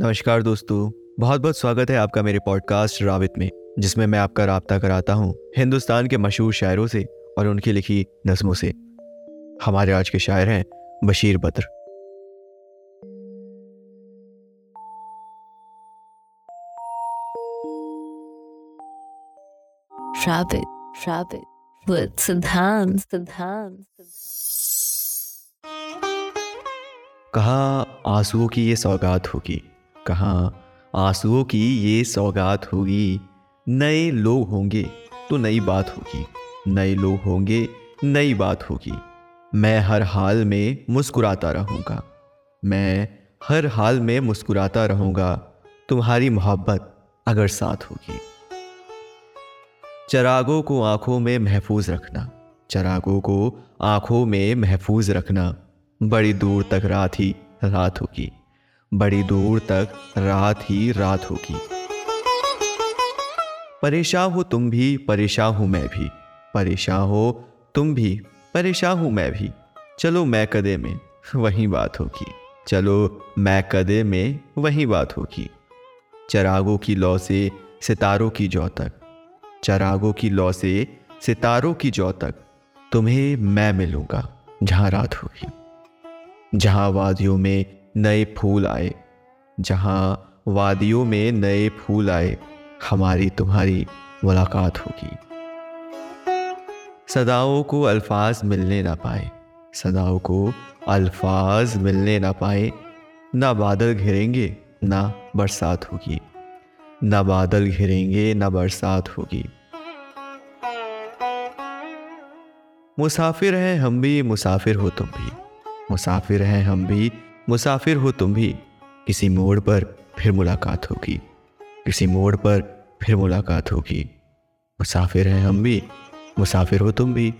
नमस्कार दोस्तों। बहुत बहुत स्वागत है आपका मेरे पॉडकास्ट रावित में जिसमें मैं आपका रबता कराता हूँ हिंदुस्तान के मशहूर शायरों से और उनकी लिखी नज्मों से। हमारे आज के शायर हैं बशीर बद्र। Rabbit, with कहाँ आंसुओं की ये सौगात होगी? कहाँ, आंसुओं की ये सौगात होगी। नए लोग होंगे तो नई बात होगी। नए लोग होंगे, नई बात होगी। मैं हर हाल में मुस्कुराता रहूँगा। मैं हर हाल में मुस्कुराता रहूँगा। तुम्हारी मोहब्बत अगर साथ होगी। चरागों को आँखों में महफूज रखना। चरागों को आँखों में महफूज रखना। बड़ी दूर तक रात ही रात होगी। बड़ी दूर तक रात ही रात होगी। परेशान हो तुम भी, परेशान हूँ मैं भी। परेशान हो तुम भी, परेशान हूँ मैं भी। चलो मैं कदे में, वही बात होगी। चलो मैं कदे में, वही बात होगी। चरागों की लौ से सितारों की जौ तक। चरागों की लौ से सितारों की जौ तक। तुम्हें मैं मिलूँगा, जहाँ रात होगी। जहाँ वादियों में नए फूल आए, जहाँ वादियों में नए फूल आए, हमारी तुम्हारी मुलाकात होगी। सदाओं को अल्फाज मिलने ना पाए, सदाओं को अल्फाज मिलने ना पाए, ना बादल घिरेंगे, ना बरसात होगी। ना बादल घिरेंगे, ना बरसात होगी। मुसाफिर हैं हम भी, मुसाफिर हो तुम भी। मुसाफिर हैं हम भी मुसाफिर हो तुम भी। किसी मोड़ पर फिर मुलाकात होगी। किसी मोड़ पर फिर मुलाकात होगी। मुसाफिर हैं हम भी। मुसाफिर हो तुम भी।